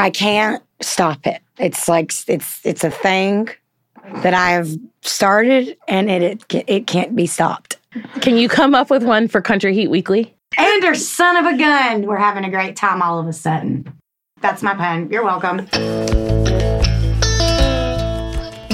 I can't stop it. It's like it's it's a thing that I have started, and it it, it can't be stopped. Can you come up with one for Country Heat Weekly? Anders, son of a gun, we're having a great time all of a sudden. That's my pun. You're welcome.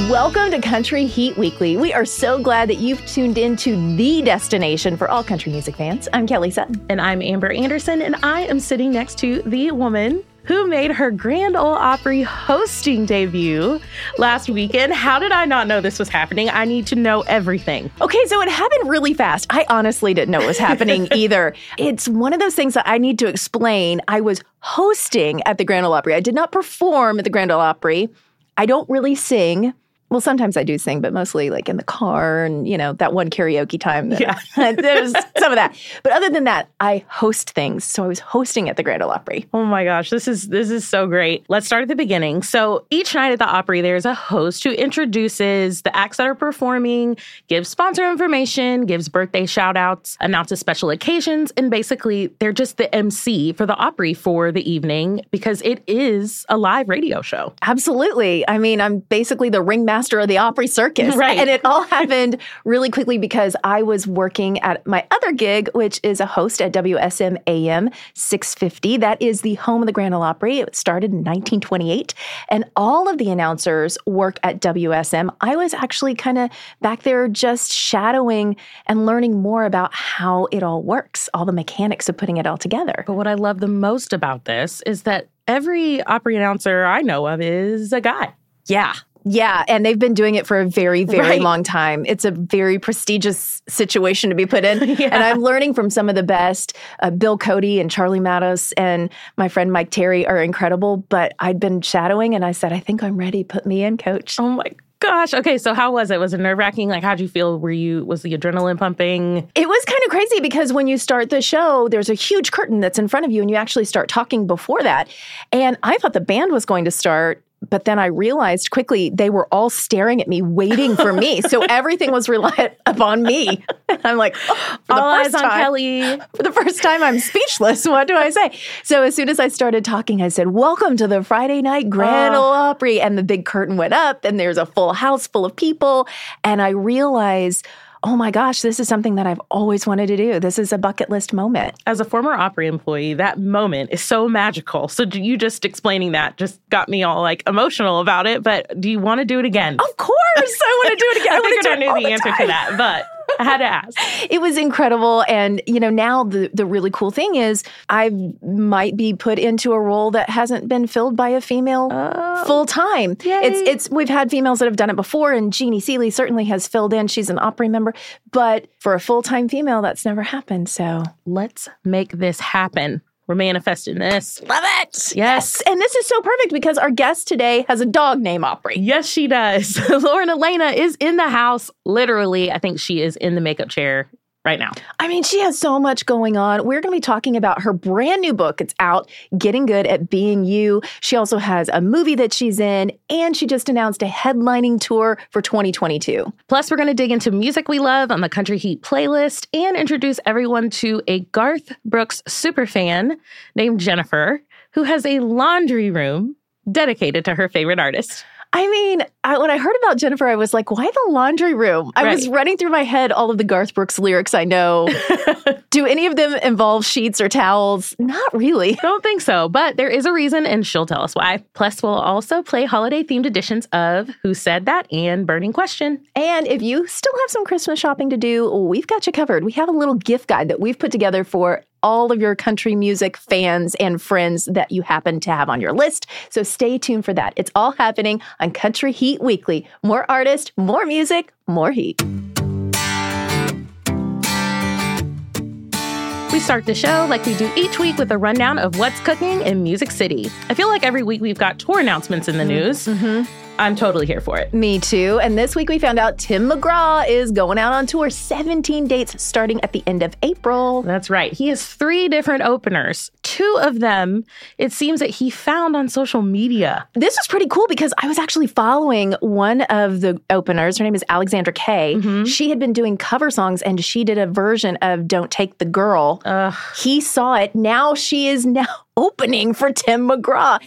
Welcome to Country Heat Weekly. We are so glad that you've tuned in to the destination for all country music fans. I'm Kelly Sutton. And I'm Amber Anderson, and I am sitting next to the woman who made her Grand Ole Opry hosting debut last weekend. How did I not know this was happening? I need to know everything. Okay, so it happened really fast. I honestly didn't know it was happening either. It's one of those things that I need to explain. I was hosting at the Grand Ole Opry. I did not perform at the Grand Ole Opry. I don't really sing well, sometimes I do sing, but mostly like in the car and, you know, that one karaoke time. Yeah. there's some of that. But other than that, I host things. So I was hosting at the Grand Ole Opry. Oh my gosh, this is this is so great. Let's start at the beginning. So each night at the Opry, there's a host who introduces the acts that are performing, gives sponsor information, gives birthday shout outs, announces special occasions, and basically they're just the MC for the Opry for the evening because it is a live radio show. Absolutely. I mean, I'm basically the ringmaster master of the Opry circus. Right. And it all happened really quickly because I was working at my other gig, which is a host at WSM AM 650. That is the home of the Grand Ole Opry. It started in 1928. And all of the announcers work at WSM. I was actually kind of back there just shadowing and learning more about how it all works, all the mechanics of putting it all together. But what I love the most about this is that every Opry announcer I know of is a guy. Yeah. Yeah, and they've been doing it for a very, very right. long time. It's a very prestigious situation to be put in. yeah. And I'm learning from some of the best. Uh, Bill Cody and Charlie Mattos and my friend Mike Terry are incredible. But I'd been shadowing and I said, I think I'm ready. Put me in, coach. Oh my gosh. Okay, so how was it? Was it nerve wracking? Like, how'd you feel? Were you, was the adrenaline pumping? It was kind of crazy because when you start the show, there's a huge curtain that's in front of you and you actually start talking before that. And I thought the band was going to start but then I realized quickly they were all staring at me, waiting for me. So everything was reliant upon me. I'm like, oh, for all the first time, Kelly. For the first time, I'm speechless. What do I say? So as soon as I started talking, I said, "Welcome to the Friday Night Grand Ole Opry," and the big curtain went up, and there's a full house full of people, and I realized oh my gosh, this is something that I've always wanted to do. This is a bucket list moment. As a former Opry employee, that moment is so magical. So you just explaining that just got me all like emotional about it. But do you want to do it again? Of course, I want to do it again. I, I figured I knew the answer time. to that, but I had to ask. It was incredible. And, you know, now the, the really cool thing is I might be put into a role that hasn't been filled by a female oh, full time. It's, it's, we've had females that have done it before, and Jeannie Seely certainly has filled in. She's an Opry member. But for a full time female, that's never happened. So let's make this happen. We're manifesting this. Love it. Yes. And this is so perfect because our guest today has a dog named Opry. Yes, she does. Lauren Alaina is in the house. Literally, I think she is in the makeup chair right now? I mean, she has so much going on. We're going to be talking about her brand new book. It's out, Getting Good at Being You. She also has a movie that she's in, and she just announced a headlining tour for 2022. Plus, we're going to dig into music we love on the Country Heat playlist and introduce everyone to a Garth Brooks superfan named Jennifer, who has a laundry room dedicated to her favorite artist. I mean, I, when I heard about Jennifer, I was like, why the laundry room? I right. was running through my head all of the Garth Brooks lyrics I know. Do any of them involve sheets or towels? Not really. Don't think so, but there is a reason, and she'll tell us why. Plus, we'll also play holiday themed editions of Who Said That and Burning Question. And if you still have some Christmas shopping to do, we've got you covered. We have a little gift guide that we've put together for all of your country music fans and friends that you happen to have on your list. So stay tuned for that. It's all happening on Country Heat Weekly. More artists, more music, more heat. We start the show like we do each week with a rundown of what's cooking in Music City. I feel like every week we've got tour announcements in the news. Mm-hmm. I'm totally here for it. Me too. And this week we found out Tim McGraw is going out on tour 17 dates starting at the end of April. That's right. He has three different openers. Two of them, it seems that he found on social media. This was pretty cool because I was actually following one of the openers. Her name is Alexandra Kay. Mm-hmm. She had been doing cover songs and she did a version of Don't Take the Girl. Ugh. He saw it. Now she is now opening for Tim McGraw.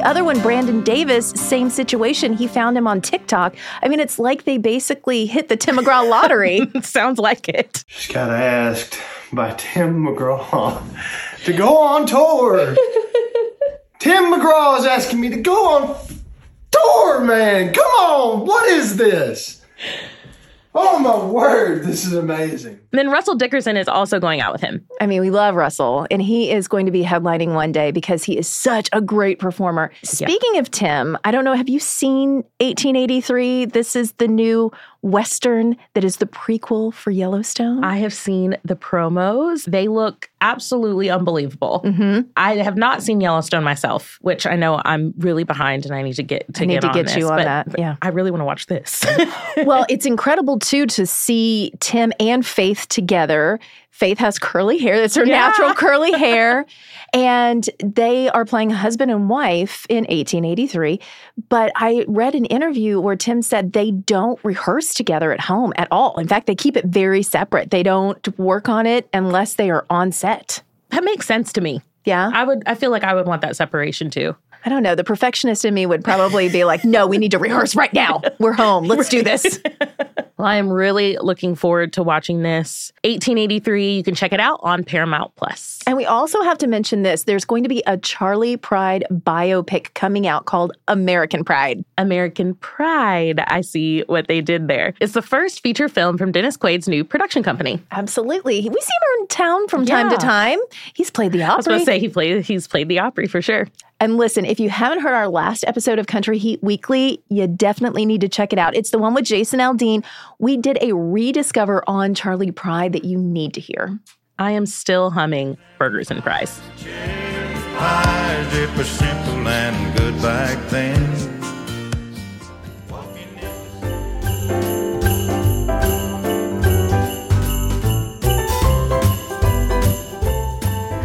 The other one, Brandon Davis, same situation. He found him on TikTok. I mean, it's like they basically hit the Tim McGraw lottery. Sounds like it. Just got asked by Tim McGraw to go on tour. Tim McGraw is asking me to go on tour, man. Come on. What is this? Oh my word, this is amazing. And then Russell Dickerson is also going out with him. I mean, we love Russell, and he is going to be headlining one day because he is such a great performer. Speaking of Tim, I don't know, have you seen 1883? This is the new Western that is the prequel for Yellowstone. I have seen the promos. They look absolutely unbelievable. Mhm. I have not seen Yellowstone myself, which I know I'm really behind and I need to get to I need get to on get this, you on that, yeah. I really want to watch this. well, it's incredible too to see Tim and Faith together. Faith has curly hair. That's her Yeah. natural curly hair. And they are playing husband and wife in 1883. But I read an interview where Tim said they don't rehearse together at home at all. In fact, they keep it very separate. They don't work on it unless they are on set. that makes sense to me. Yeah. I would I feel like I would want that separation too. I don't know. The perfectionist in me would probably be like, no, we need to rehearse right now. We're home. Let's do this. Well, I am really looking forward to watching this. 1883, you can check it out on Paramount Plus. And we also have to mention this there's going to be a Charley Pride biopic coming out called American Pride. American Pride. I see what they did there. It's the first feature film from Dennis Quaid's new production company. Absolutely. We see him in town from time to time. He's played the Opry. I was going to say he played he's played the Opry for sure. and listen, if you haven't heard our last episode of Country Heat Weekly, you definitely need to check it out. It's the one with Jason Aldean. We did a rediscover on Charley Pride that you need to hear. I am still humming burgers and fries it was simple and good back then.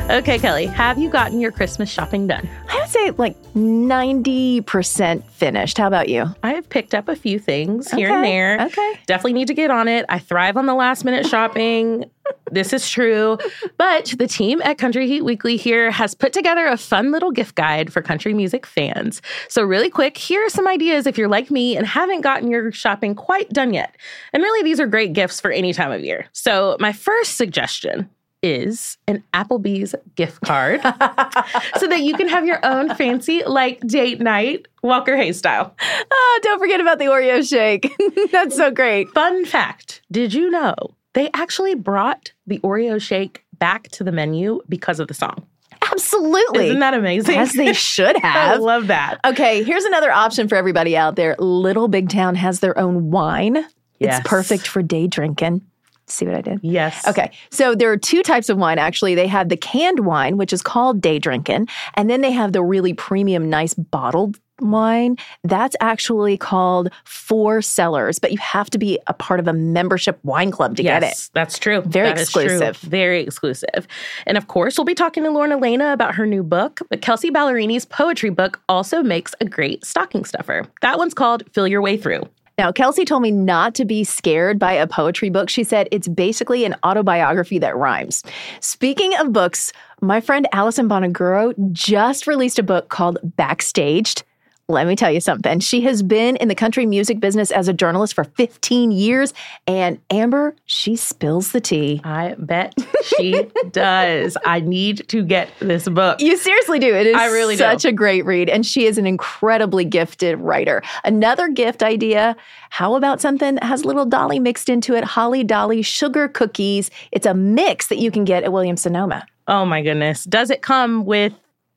Okay, Kelly, have you gotten your Christmas shopping done? I would say like 90% finished. How about you? I have picked up a few things here and there. okay. Definitely need to get on it. I thrive on the last minute shopping. this is true. But the team at Country Heat Weekly here has put together a fun little gift guide for country music fans. So, really quick, here are some ideas if you're like me and haven't gotten your shopping quite done yet. And really, these are great gifts for any time of year. So, my first suggestion is an Applebee's gift card so that you can have your own fancy like date night Walker Hayes style. Oh, don't forget about the Oreo shake. That's so great. Fun fact Did you know they actually brought the Oreo shake back to the menu because of the song? Absolutely. Isn't that amazing? As they should have. I love that. Okay, here's another option for everybody out there. Little Big Town has their own wine. Yes. It's perfect for day drinking. See what I did? Yes. Okay, so there are two types of wine actually. They have the canned wine, which is called day drinking, and then they have the really premium, nice bottled wine. That's actually called Four Cellars, but you have to be a part of a membership wine club to Yes, get it. that's true. Very That is true. exclusive. Very exclusive. And of course, we'll be talking to Lauren Alaina about her new book, but Kelsea Ballerini's poetry book also makes a great stocking stuffer. That one's called Feel Your Way Through. Now, Kelsey told me not to be scared by a poetry book. She said it's basically an autobiography that rhymes. Speaking of books, my friend Allison Bonaguro just released a book called Backstaged. Let me tell you something. She has been in the country music business as a journalist for 15 years, and Amber, she spills the tea. I bet she does. I need to get this book. You seriously do. It is I really do. such a great read. And she is an incredibly gifted writer. Another gift idea how about something that has a little dolly mixed into it? Holly Dolly sugar cookies. It's a mix that you can get at Williams Sonoma. Oh my goodness. Does it come with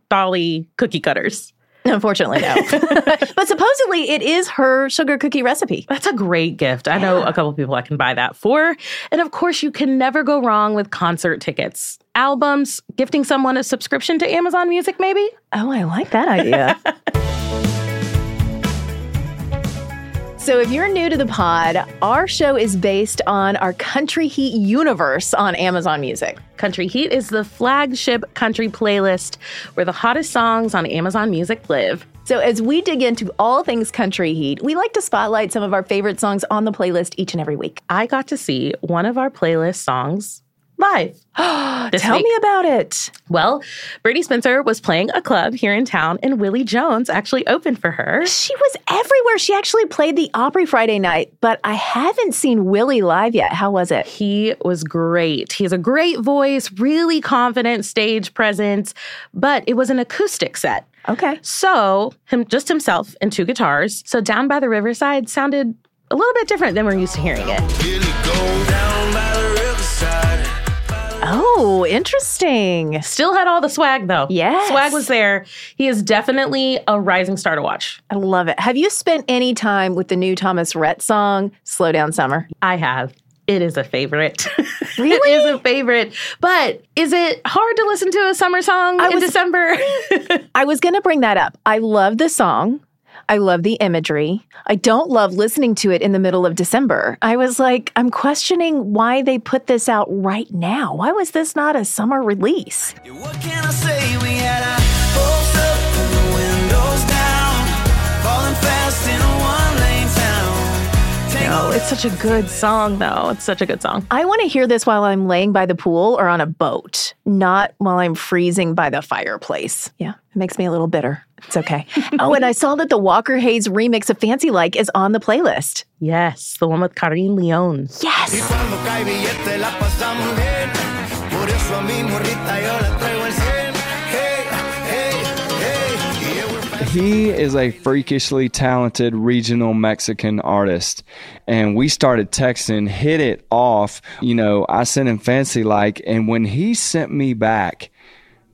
Dolly cookie cutters? Unfortunately, no. but supposedly it is her sugar cookie recipe. That's a great gift. I know a couple people I can buy that for. And of course, you can never go wrong with concert tickets, albums, gifting someone a subscription to Amazon Music, maybe. Oh, I like that idea. So, if you're new to the pod, our show is based on our Country Heat universe on Amazon Music. Country Heat is the flagship country playlist where the hottest songs on Amazon Music live. So, as we dig into all things Country Heat, we like to spotlight some of our favorite songs on the playlist each and every week. I got to see one of our playlist songs live. this Tell week. me about it. Well, Brittney Spencer was playing a club here in town, and Willie Jones actually opened for her. She was everywhere. She actually played the Opry Friday night, but I haven't seen Willie live yet. How was it? He was great. He has a great voice, really confident stage presence, but it was an acoustic set. Okay. So, him just himself and two guitars. So, Down by the Riverside sounded a little bit different than we're used to hearing it. Oh, interesting. Still had all the swag though. Yes. Swag was there. He is definitely a rising star to watch. I love it. Have you spent any time with the new Thomas Rhett song, Slow Down Summer? I have. It is a favorite. Really? it is a favorite. But is it hard to listen to a summer song in was- December? I was going to bring that up. I love the song. I love the imagery. I don't love listening to it in the middle of December. I was like, I'm questioning why they put this out right now. Why was this not a summer release? What can I say? We had our up and the windows down, falling fast in a one-lane town. No, it's such a good song though. It's such a good song. I want to hear this while I'm laying by the pool or on a boat, not while I'm freezing by the fireplace. Yeah, it makes me a little bitter. It's okay. oh, and I saw that the Walker Hayes remix of Fancy Like is on the playlist. Yes, the one with Carin Leon. Yes. Cuando cae billete la pasamos bien. Por eso a mi morrita yo la traigo al cien. Hey, hey, hey. Yeah, we're He is a freakishly talented regional Mexican artist. And we started texting, hit it off. You know, I sent him fancy like, and when he sent me back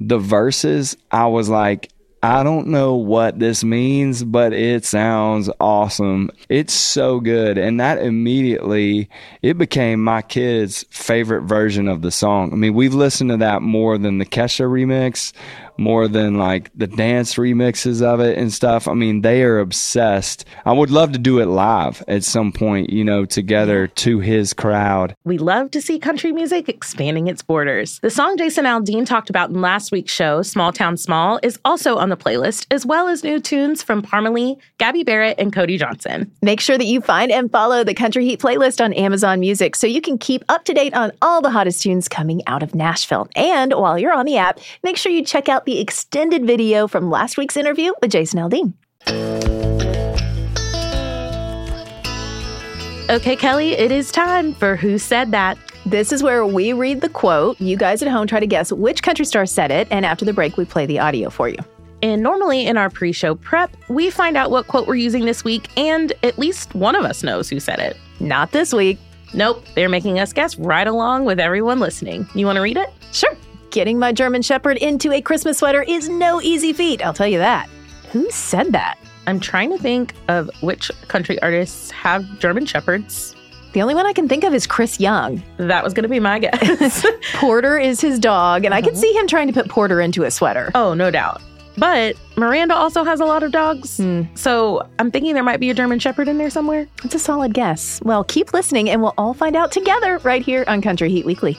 the verses, I was like, I don't know what this means, but it sounds awesome. It's so good. And that immediately, it became my kid's favorite version of the song. I mean, we've listened to that more than the Kesha remix, more than like the dance remixes of it and stuff. I mean, they are obsessed. I would love to do it live at some point, you know, together to his crowd. We love to see country music expanding its borders. The song Jason Aldean talked about in last week's show, Small Town Small, is also on the playlist, as well as new tunes from Parmalee, Gabby Barrett, and Cody Johnson. Make sure that you find and follow the Country Heat playlist on Amazon Music so you can keep up to date on all the hottest tunes coming out of Nashville. And while you're on the app, make sure you check out the extended video from last week's interview with Jason Aldean. Okay, Kelly, it is time for Who Said That? This is where we read the quote. You guys at home try to guess which country star said it, and after the break, we play the audio for you. And normally in our pre show prep, we find out what quote we're using this week, and at least one of us knows who said it. Not this week. Nope, they're making us guess right along with everyone listening. You want to read it? Sure. Getting my German Shepherd into a Christmas sweater is no easy feat, I'll tell you that. Who said that? I'm trying to think of which country artists have German Shepherds. The only one I can think of is Chris Young. That was going to be my guess. Porter is his dog, and I can uh-huh. see him trying to put Porter into a sweater. oh, no doubt. But Miranda also has a lot of dogs. Hmm. So I'm thinking there might be a German Shepherd in there somewhere. It's a solid guess. Well, keep listening, and we'll all find out together right here on Country Heat Weekly.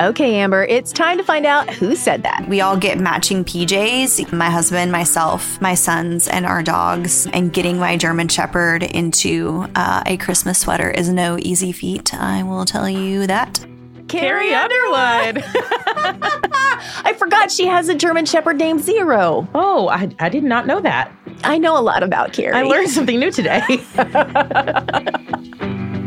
Okay, Amber, it's time to find out who said that. We all get matching PJs my husband, myself, my sons, and our dogs. And getting my German Shepherd into uh, a Christmas sweater is no easy feat. I will tell you that. Carrie Underwood. I forgot she has a German Shepherd named Zero. oh, I, I did not know that. I know a lot about Carrie. I learned something new today.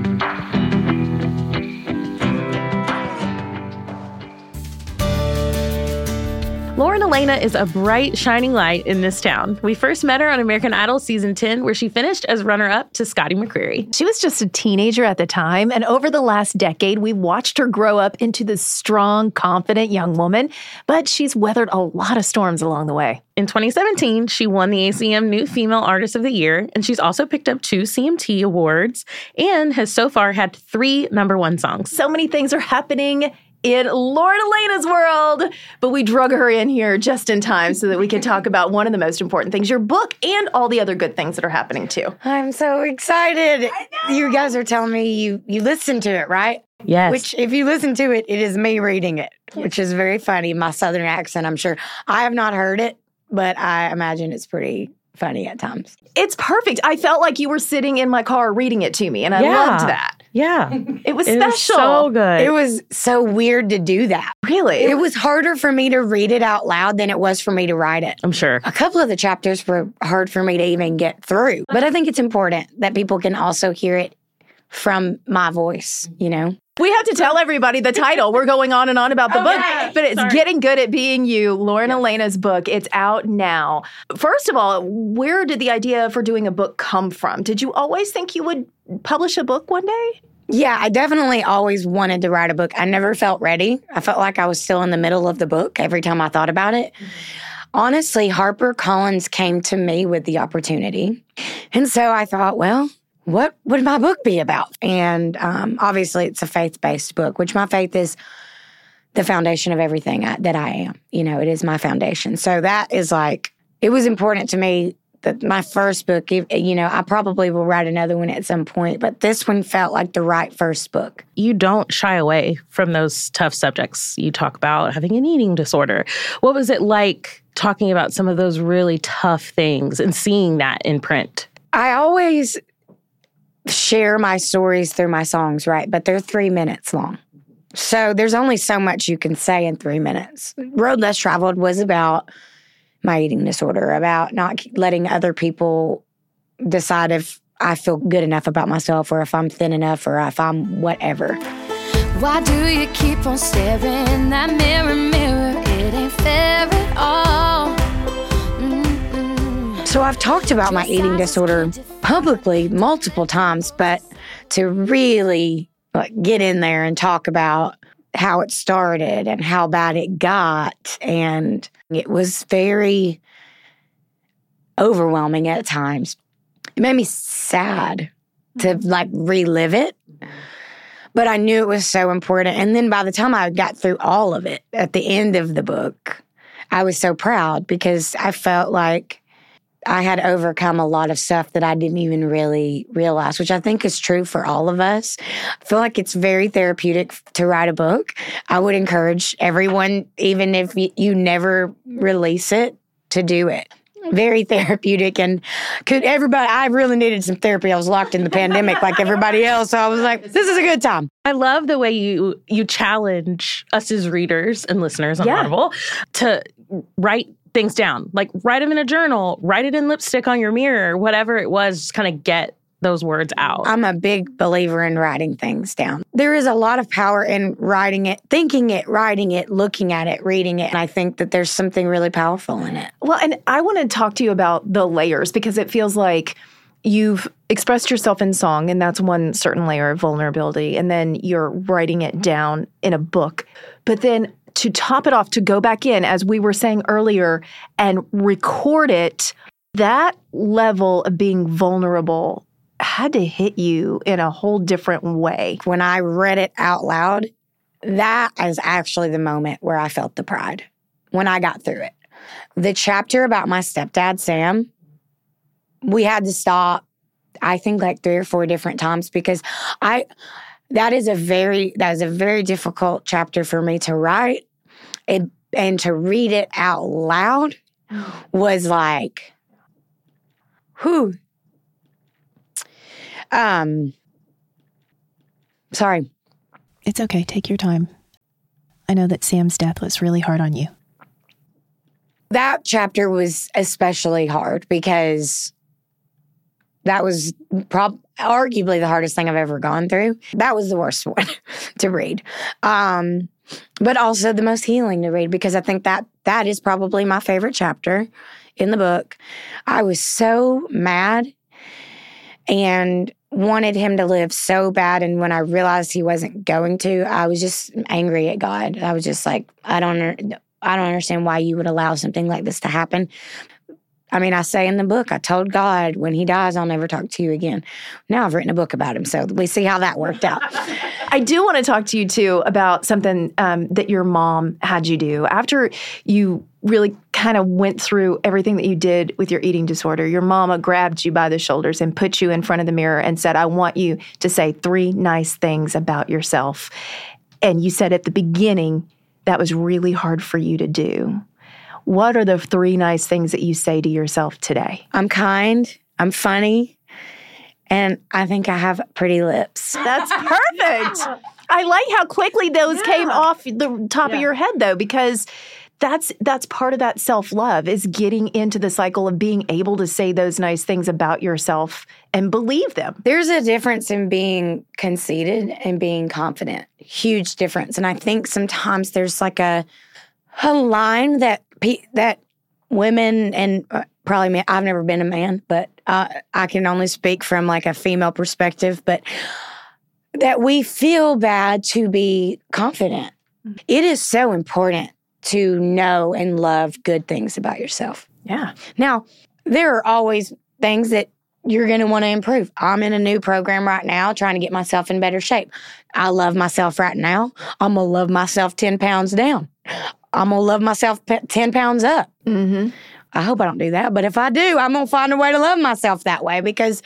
Alaina is a bright, shining light in this town. We first met her on American Idol season 10, where she finished as runner up to Scotty McCreery. She was just a teenager at the time, and over the last decade, we've watched her grow up into this strong, confident young woman. But she's weathered a lot of storms along the way. In 2017, she won the ACM New Female Artist of the Year, and she's also picked up two CMT awards and has so far had three number one songs. So many things are happening in Lauren Alaina's world, but we drug her in here just in time so that we could talk about one of the most important things your book and all the other good things that are happening too. I'm so excited. You guys are telling me you you listened to it, right? Yes. Which, if you listen to it, it is me reading it, which is very funny. My southern accent, I'm sure. I have not heard it, but I imagine it's pretty funny at times. It's perfect. I felt like you were sitting in my car reading it to me, and I Yeah. loved that. Yeah. It was special. It special. was so good. It was so weird to do that. really. It was harder for me to read it out loud than it was for me to write it. I'm sure. A couple of the chapters were hard for me to even get through, but I think it's important that people can also hear it from my voice, you know? We have to tell everybody the title. We're going on and on about the oh, book, but it's Sorry. Getting Good at Being You, Lauren Alaina's book. It's out now. First of all, where did the idea for doing a book come from? Did you always think you would publish a book one day? Yeah, I definitely always wanted to write a book. I never felt ready. I felt like I was still in the middle of the book every time I thought about it. Honestly, Harper Collins came to me with the opportunity. And so I thought, well, what would my book be about? And um, obviously, it's a faith based book, which my faith is the foundation of everything I, that I am. You know, it is my foundation. So that is like, it was important to me that my first book, you know, I probably will write another one at some point, but this one felt like the right first book. You don't shy away from those tough subjects. You talk about having an eating disorder. What was it like talking about some of those really tough things and seeing that in print? I always share my stories through my songs, right? But they're three minutes long. So there's only so much you can say in three minutes. Road Less Traveled was about my eating disorder, about not letting other people decide if I feel good enough about myself or if I'm thin enough or if I'm whatever. Why do you keep on staring in that mirror, mirror? It ain't fair at all. Mm-mm. So I've talked about my eating disorder publicly multiple times, but to really like get in there and talk about how it started and how bad it got and it was very overwhelming at times. It made me sad to mm-hmm. like relive it. But I knew it was so important. And then by the time I got through all of it at the end of the book, I was so proud because I felt like I had overcome a lot of stuff that I didn't even really realize, which I think is true for all of us. I feel like it's very therapeutic to write a book. I would encourage everyone, even if you never release it, to do it. Very therapeutic and could everybody I really needed some therapy. I was locked in the pandemic like everybody else. So I was like, this is a good time. I love the way you you challenge us as readers and listeners on Yeah. Audible to write things down. Like write them in a journal, write it in lipstick on your mirror, whatever it was, just kind of get those words out. I'm a big believer in writing things down. There is a lot of power in writing it, thinking it, writing it, looking at it, reading it. And I think that there's something really powerful in it. Well, and I want to talk to you about the layers because it feels like you've expressed yourself in song, and that's one certain layer of vulnerability. And then you're writing it down in a book. But then to top it off, to go back in, as we were saying earlier, and record it, that level of being vulnerable had to hit you in a whole different way. When I read it out loud, that is actually the moment where I felt the pride when I got through it. The chapter about my stepdad, Sam, we had to stop, I think like three or four different times because I, that is a very that is a very difficult chapter for me to write and and to read it out loud was like whew um sorry It's okay. Take your time. I know that Sam's death was really hard on you. that chapter was especially hard because that was prob- arguably the hardest thing I've ever gone through. That was the worst one to read. Um, but also the most healing to read because I think that that is probably my favorite chapter in the book. I was so mad and wanted him to live so bad and when I realized he wasn't going to, I was just angry at God. I was just like, I don't I don't understand why you would allow something like this to happen. I mean, I say in the book, I told God, when he dies, I'll never talk to you again. Now I've written a book about him, so we see how that worked out. I do want to talk to you too about something um, that your mom had you do after you really kind of went through everything that you did with your eating disorder. Your mama grabbed you by the shoulders and put you in front of the mirror and said, I want you to say three nice things about yourself. And you said at the beginning that was really hard for you to do. What are the three nice things that you say to yourself today? I'm kind, I'm funny, and I think I have pretty lips. That's perfect. I like how quickly those came off the top of your head though because that's that's part of that self-love is getting into the cycle of being able to say those nice things about yourself and believe them. There's a difference in being conceited and being confident. Huge difference. And I think sometimes there's like a a line that pe- that women and uh, probably me, I've never been a man, but uh, I can only speak from like a female perspective, but that we feel bad to be confident. It is so important to know and love good things about yourself. Yeah. Now, there are always things that you're going to want to improve. I'm in a new program right now trying to get myself in better shape. I love myself right now. I'm going to love myself 10 pounds down. I'm to love myself pe- 10 pounds up. Mm-hmm. I hope I don't do that. But if I do, I'm to find a way to love myself that way because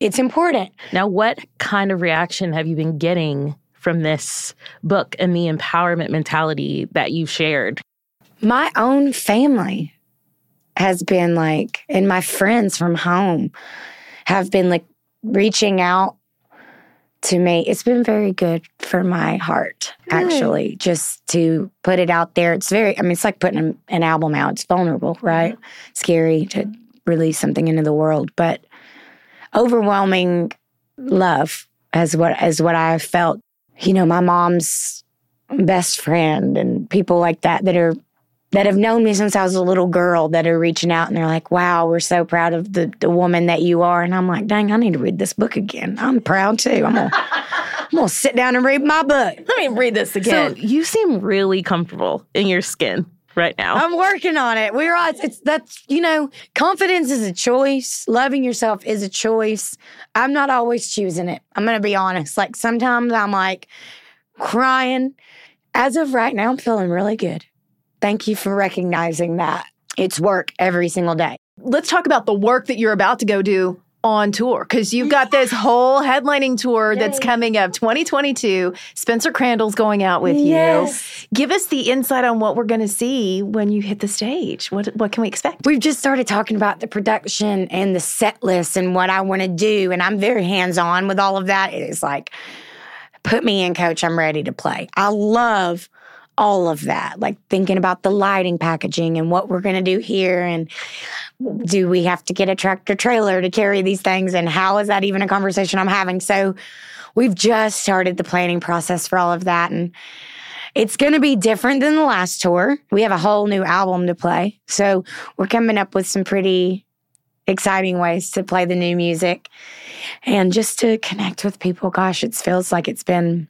it's important. Now, what kind of reaction have you been getting from this book and the empowerment mentality that you've shared? My own family has been like, and my friends from home have been like reaching out to me. It's been very good for my heart, actually, just to put it out there. It's very, I mean, it's like putting an, album out. It's vulnerable, right? Scary to release something into the world, but overwhelming love as what as what I felt. You know, my mom's best friend and people like that that are that have known me since I was a little girl that are reaching out and they're like, wow, we're so proud of the, the woman that you are. And I'm like, dang, I need to read this book again. I'm proud too. I'm gonna, I'm gonna sit down and read my book. Let me read this again. So you seem really comfortable in your skin right now. I'm working on it. We're all, it's that's you know, confidence is a choice. Loving yourself is a choice. I'm not always choosing it. I'm gonna be honest. Like sometimes I'm like crying. As of right now, I'm feeling really good. Thank you for recognizing that. It's work every single day. Let's talk about the work that you're about to go do on tour because you've got this whole headlining tour that's coming up 2022 spencer crandall's going out with Yes. you give us the insight on what we're going to see when you hit the stage what, what can we expect We've just started talking about the production and the set list and what I want to do. And I'm very hands on with all of that. It's like, put me in, coach. I'm ready to play. I love all of that, like thinking about the lighting packaging and what we're going to do here. And do we have to get a tractor trailer to carry these things? And how is that even a conversation I'm having? So we've just started the planning process for all of that. And it's going to be different than the last tour. We have a whole new album to play. So we're coming up with some pretty exciting ways to play the new music and just to connect with people. Gosh, it feels like it's been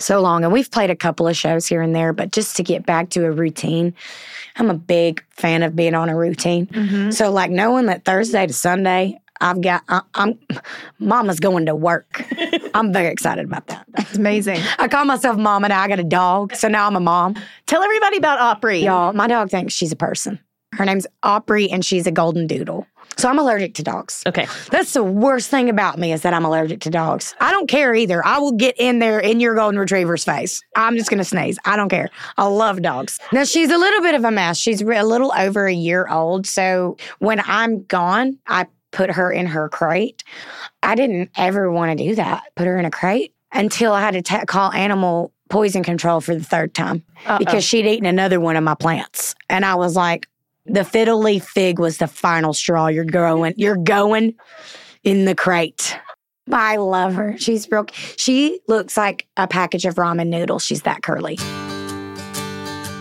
so long. And we've played a couple of shows here and there, but just to get back to a routine, I'm a big fan of being on a routine. Mm-hmm. So, like, knowing that Thursday to Sunday, I've got, I, I'm, mama's going to work. I'm very excited about that. it's amazing I call myself mama now. I got a dog. So now I'm a mom. tell everybody about opry Y'all, my dog thinks she's a person. Her name's Opry, and she's a golden doodle. So I'm allergic to dogs. Okay. That's the worst thing about me is that I'm allergic to dogs. I don't care either. I will get in there in your golden retriever's face. I'm just going to sneeze. I don't care. I love dogs. Now, she's a little bit of a mess. She's a little over a year old. So when I'm gone, I put her in her crate. I didn't ever want to do that, put her in a crate until I had to ta call animal poison control for the third time because she'd eaten another one of my plants. And I was like, the fiddle leaf fig was the final straw. You're going, you're going in the crate. I love her. She's real. She looks like a package of ramen noodles. She's that curly.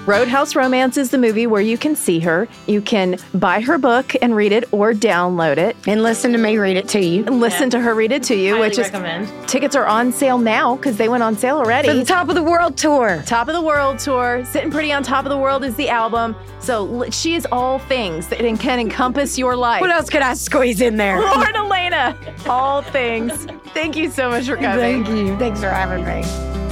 Roadhouse Romance is the movie where you can see her. You can buy her book and read it or download it. And listen to me read it to you. And listen to her read it to you, Highly which is recommend. tickets are on sale now because they went on sale already. For the Top of the World tour. Top of the World tour. Sitting Pretty on Top of the World is the album. So she is all things that can encompass your life. What else could I squeeze in there? Lauren Alaina, all things. Thank you so much for coming. Thank you. Thanks for having me.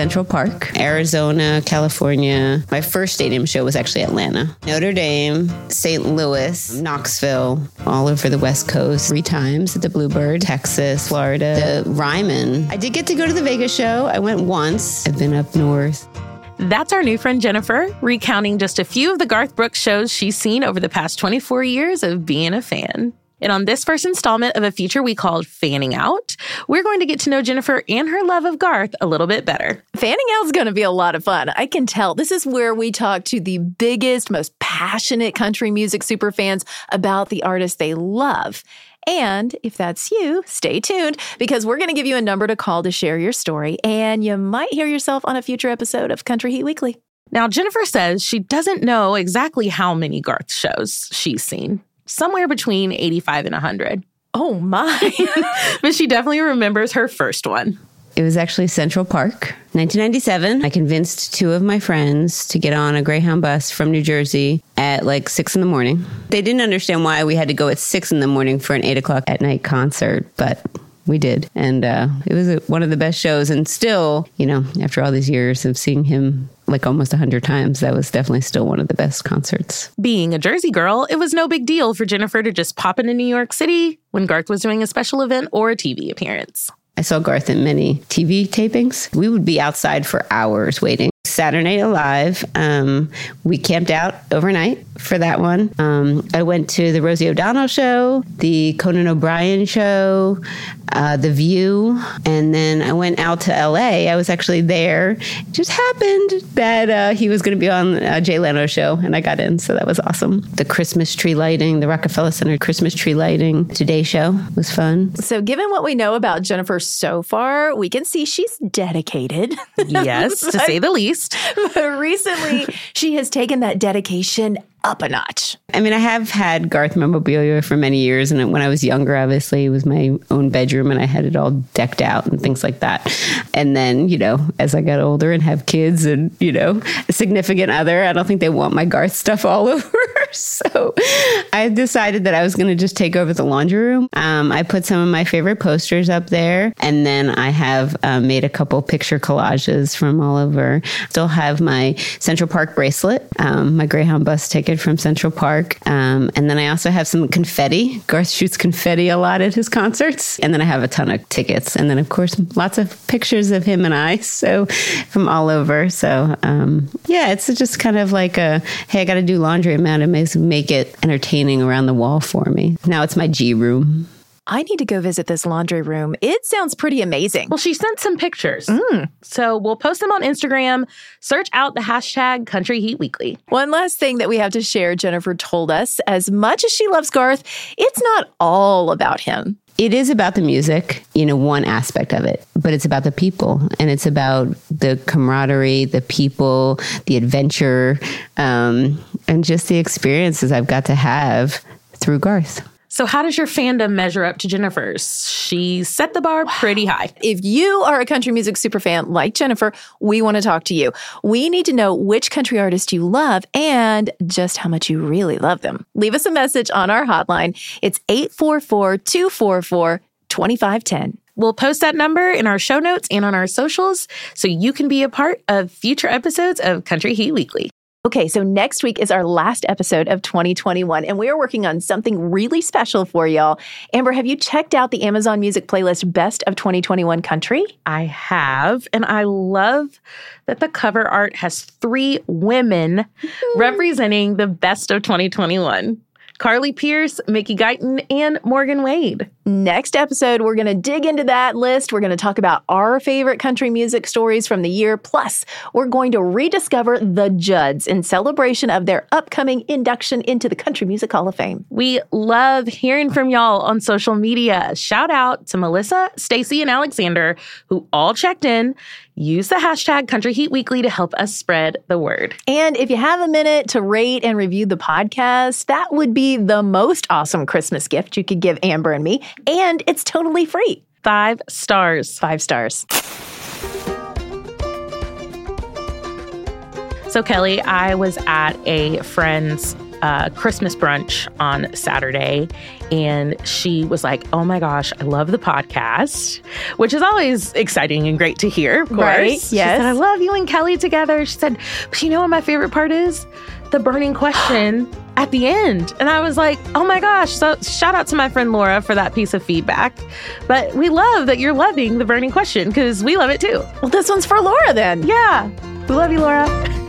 Central Park, Arizona, California. My first stadium show was actually Atlanta, Notre Dame, St. Louis, Knoxville, all over the West Coast. Three times at the Bluebird, Texas, Florida, the Ryman. I did get to go to the Vegas show. I went once. I've been up north. That's our new friend Jennifer, recounting just a few of the Garth Brooks shows she's seen over the past 24 years of being a fan. And on this first installment of a feature we called Fanning Out, we're going to get to know Jennifer and her love of Garth a little bit better. Fanning Out is going to be a lot of fun. I can tell. This is where we talk to the biggest, most passionate country music superfans about the artists they love. And if that's you, stay tuned because we're going to give you a number to call to share your story, and you might hear yourself on a future episode of Country Heat Weekly. Now, Jennifer says she doesn't know exactly how many Garth shows she's seen, somewhere between 85 and 100. Oh my. but she definitely remembers her first one. It was actually Central Park, 1997. I convinced two of my friends to get on a Greyhound bus from New Jersey at like six in the morning. They didn't understand why we had to go at six in the morning for an eight o'clock at night concert, but we did. And uh, it was a, one of the best shows. And still, you know, after all these years of seeing him like almost 100 times, that was definitely still one of the best concerts. Being a Jersey girl, it was no big deal for Jennifer to just pop into New York City when Garth was doing a special event or a TV appearance. I saw Garth in many TV tapings. We would be outside for hours waiting. Saturday Night Alive, um, we camped out overnight for that one. Um, I went to the Rosie O'Donnell show, the Conan O'Brien show, uh, The View, and then I went out to LA. I was actually there. It just happened that uh, he was going to be on uh, Jay Leno's show, and I got in, so that was awesome. The Christmas tree lighting, the Rockefeller Center Christmas tree lighting, Today show was fun. So, given what we know about Jennifer so far, we can see she's dedicated. Yes, to say the least. but recently, she has taken that dedication up a notch. I mean, I have had Garth memorabilia for many years, and when I was younger, obviously, it was my own bedroom, and I had it all decked out and things like that. And then, you know, as I got older and have kids, and you know, a significant other, I don't think they want my Garth stuff all over. so, I decided that I was going to just take over the laundry room. Um, I put some of my favorite posters up there, and then I have uh, made a couple picture collages from all over. Still have my Central Park bracelet, um, my Greyhound bus ticket from Central Park. Um, and then I also have some confetti. Garth shoots confetti a lot at his concerts. And then I have a ton of tickets. And then, of course, lots of pictures of him and I. So from all over. So, um, yeah, it's just kind of like a hey, I got to do laundry of makes make it entertaining around the wall for me. Now it's my G room. I need to go visit this laundry room. It sounds pretty amazing. Well, she sent some pictures. So we'll post them on Instagram. Search out the hashtag Country Heat Weekly. One last thing that we have to share Jennifer told us as much as she loves Garth, it's not all about him. It is about the music, you know, one aspect of it, but it's about the people and it's about the camaraderie, the people, the adventure, um, and just the experiences I've got to have through Garth. So, how does your fandom measure up to Jennifer's? She set the bar pretty high. If you are a country music superfan like Jennifer, we want to talk to you. We need to know which country artist you love and just how much you really love them. Leave us a message on our hotline. It's 844 244 2510. We'll post that number in our show notes and on our socials so you can be a part of future episodes of Country Heat Weekly. Okay, so next week is our last episode of 2021, and we are working on something really special for y'all. Amber, have you checked out the Amazon Music playlist Best of 2021 Country? I have, and I love that the cover art has three women representing the best of 2021. Carly Pearce, Mickey Guyton, and Morgan Wade. Next episode, we're going to dig into that list. We're going to talk about our favorite country music stories from the year. Plus, we're going to rediscover the Judds in celebration of their upcoming induction into the Country Music Hall of Fame. We love hearing from y'all on social media. Shout out to Melissa, Stacy, and Alexander, who all checked in. Use the hashtag Country Heat Weekly to help us spread the word. And if you have a minute to rate and review the podcast, that would be the most awesome Christmas gift you could give Amber and me. And it's totally free. Five stars. Five stars. So, Kelly, I was at a friend's uh, Christmas brunch on Saturday, and she was like, "Oh my gosh, I love the podcast," which is always exciting and great to hear. Of course, Right, She yes. said, "I love you and Kelly together." She said, "But you know what my favorite part is? The burning question." At the end. And I was like, oh my gosh. So, shout out to my friend Laura for that piece of feedback. But we love that you're loving the burning question because we love it too. Well, this one's for Laura then. Yeah. We love you, Laura.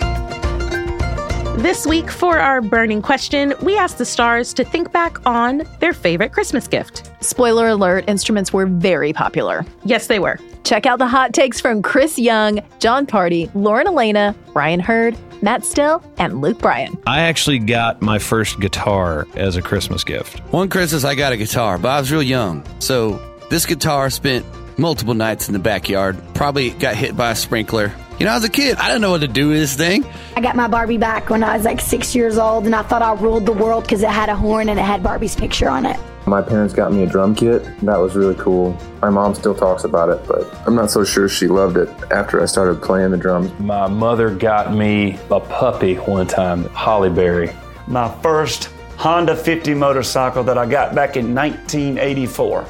This week, for our burning question, we asked the stars to think back on their favorite Christmas gift. Spoiler alert instruments were very popular. Yes, they were. Check out the hot takes from Chris Young, Jon Pardi, Lauren Alaina, Ryan Hurd, Matt Stell, and Luke Bryan. I actually got my first guitar as a Christmas gift. One Christmas, I got a guitar, but I was real young. So this guitar spent multiple nights in the backyard. Probably got hit by a sprinkler. You know, as a kid, I didn't know what to do with this thing. I got my Barbie back when I was like six years old, and I thought I ruled the world because it had a horn and it had Barbie's picture on it. My parents got me a drum kit. That was really cool. My mom still talks about it, but I'm not so sure she loved it after I started playing the drums. My mother got me a puppy one time, Holly Berry. My first Honda 50 motorcycle that I got back in 1984.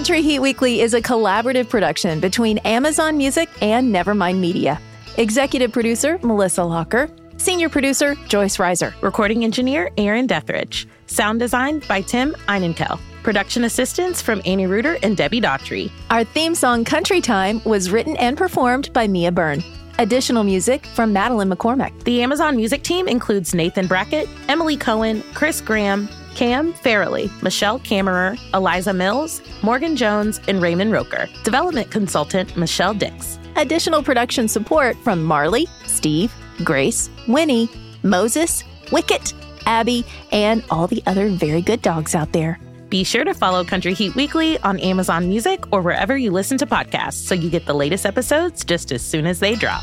Country Heat Weekly is a collaborative production between Amazon Music and Nevermind Media. Executive producer Melissa Locker, senior producer Joyce Reiser, Recording engineer Aaron Deathridge. Sound design by Tim Einenkel. Production assistance from Annie Reuter and Debbie Daughtry. Our theme song Country Time was written and performed by Mia Byrne. Additional music from Madeline McCormack. The Amazon music team includes Nathan Brackett, Emily Cohen, Chris Graham, Cam Farrelly, Michelle Kammerer, Eliza Mills, Morgan Jones, and Raymond Roker. Development consultant Michelle Dix. Additional production support from Marley, Steve, Grace, Winnie, Moses, Wicket, Abby, and all the other very good dogs out there. Be sure to follow Country Heat Weekly on Amazon Music or wherever you listen to podcasts so you get the latest episodes just as soon as they drop.